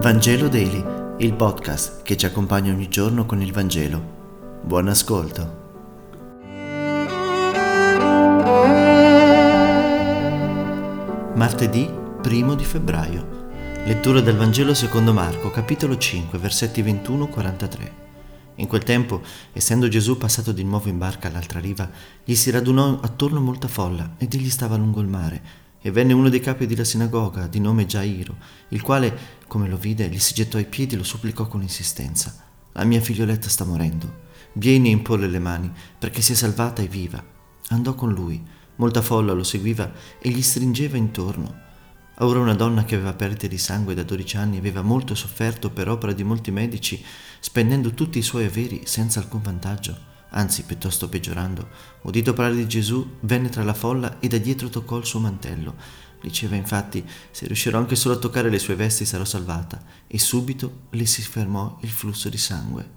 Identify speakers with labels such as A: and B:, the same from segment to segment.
A: Vangelo Daily, il podcast che ci accompagna ogni giorno con il Vangelo. Buon ascolto. Martedì 1 di febbraio. Lettura del Vangelo secondo Marco, capitolo 5, versetti 21-43. In quel tempo, essendo Gesù passato di nuovo in barca all'altra riva, gli si radunò attorno molta folla ed egli stava lungo il mare e venne uno dei capi della sinagoga, di nome Gairo, il quale, come lo vide, gli si gettò ai piedi e lo supplicò con insistenza. La mia figlioletta sta morendo. Vieni a imporle le mani, perché sia salvata e viva. Andò con lui. Molta folla lo seguiva e gli stringeva intorno. Ora una donna che aveva perdite di sangue da 12 anni aveva molto sofferto per opera di molti medici, spendendo tutti i suoi averi senza alcun vantaggio anzi piuttosto peggiorando, udito parlare di Gesù, venne tra la folla e da dietro toccò il suo mantello. Diceva infatti, se riuscirò anche solo a toccare le sue vesti sarò salvata, e subito le si fermò il flusso di sangue.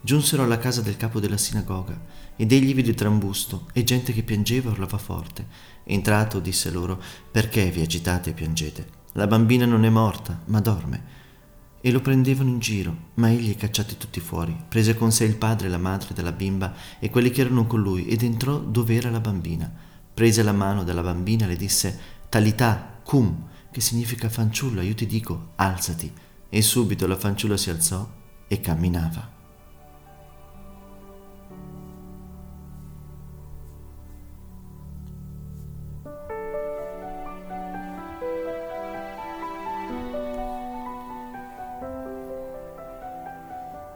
A: Giunsero alla casa del capo della sinagoga, ed egli vide trambusto e gente che piangeva e urlava forte. Entrato disse loro, perché vi agitate e piangete? La bambina non è morta, ma dorme e lo prendevano in giro, ma egli, cacciati tutti fuori, prese con sé il padre e la madre della bimba e quelli che erano con lui ed entrò dove era la bambina. Prese la mano della bambina e le disse Talità, cum, che significa fanciulla, io ti dico, alzati. E subito la fanciulla si alzò e camminava.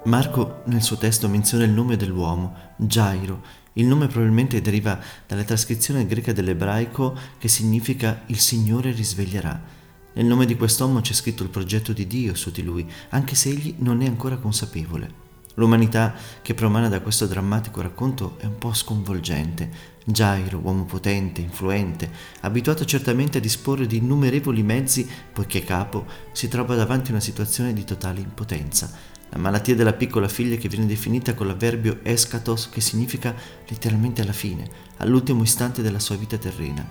A: Marco nel suo testo menziona il nome dell'uomo, Gairo. Il nome probabilmente deriva dalla trascrizione greca dell'ebraico che significa il Signore risveglierà. Nel nome di quest'uomo c'è scritto il progetto di Dio su di lui, anche se egli non è ancora consapevole. L'umanità che promana da questo drammatico racconto è un po' sconvolgente. Gairo, uomo potente, influente, abituato certamente a disporre di innumerevoli mezzi, poiché capo, si trova davanti a una situazione di totale impotenza la malattia della piccola figlia che viene definita con l'avverbio eschatos che significa letteralmente alla fine, all'ultimo istante della sua vita terrena.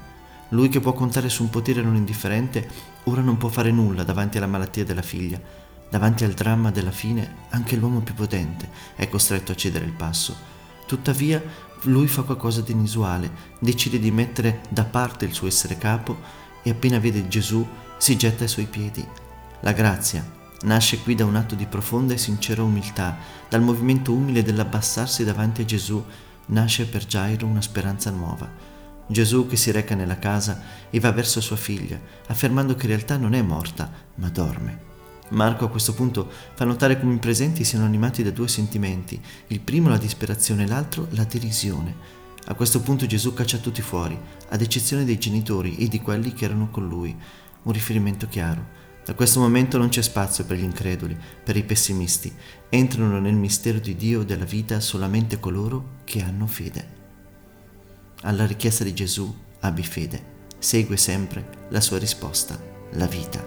A: Lui che può contare su un potere non indifferente, ora non può fare nulla davanti alla malattia della figlia. Davanti al dramma della fine, anche l'uomo più potente è costretto a cedere il passo. Tuttavia, lui fa qualcosa di inusuale, decide di mettere da parte il suo essere capo e appena vede Gesù si getta ai suoi piedi. La grazia, Nasce qui da un atto di profonda e sincera umiltà, dal movimento umile dell'abbassarsi davanti a Gesù, nasce per Gairo una speranza nuova. Gesù che si reca nella casa e va verso sua figlia, affermando che in realtà non è morta, ma dorme. Marco a questo punto fa notare come i presenti siano animati da due sentimenti, il primo la disperazione e l'altro la derisione. A questo punto Gesù caccia tutti fuori, ad eccezione dei genitori e di quelli che erano con lui. Un riferimento chiaro. Da questo momento non c'è spazio per gli increduli, per i pessimisti. Entrano nel mistero di Dio della vita solamente coloro che hanno fede. Alla richiesta di Gesù, abbi fede. Segue sempre la sua risposta, la vita.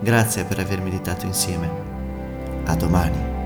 A: Grazie per aver meditato insieme. A domani.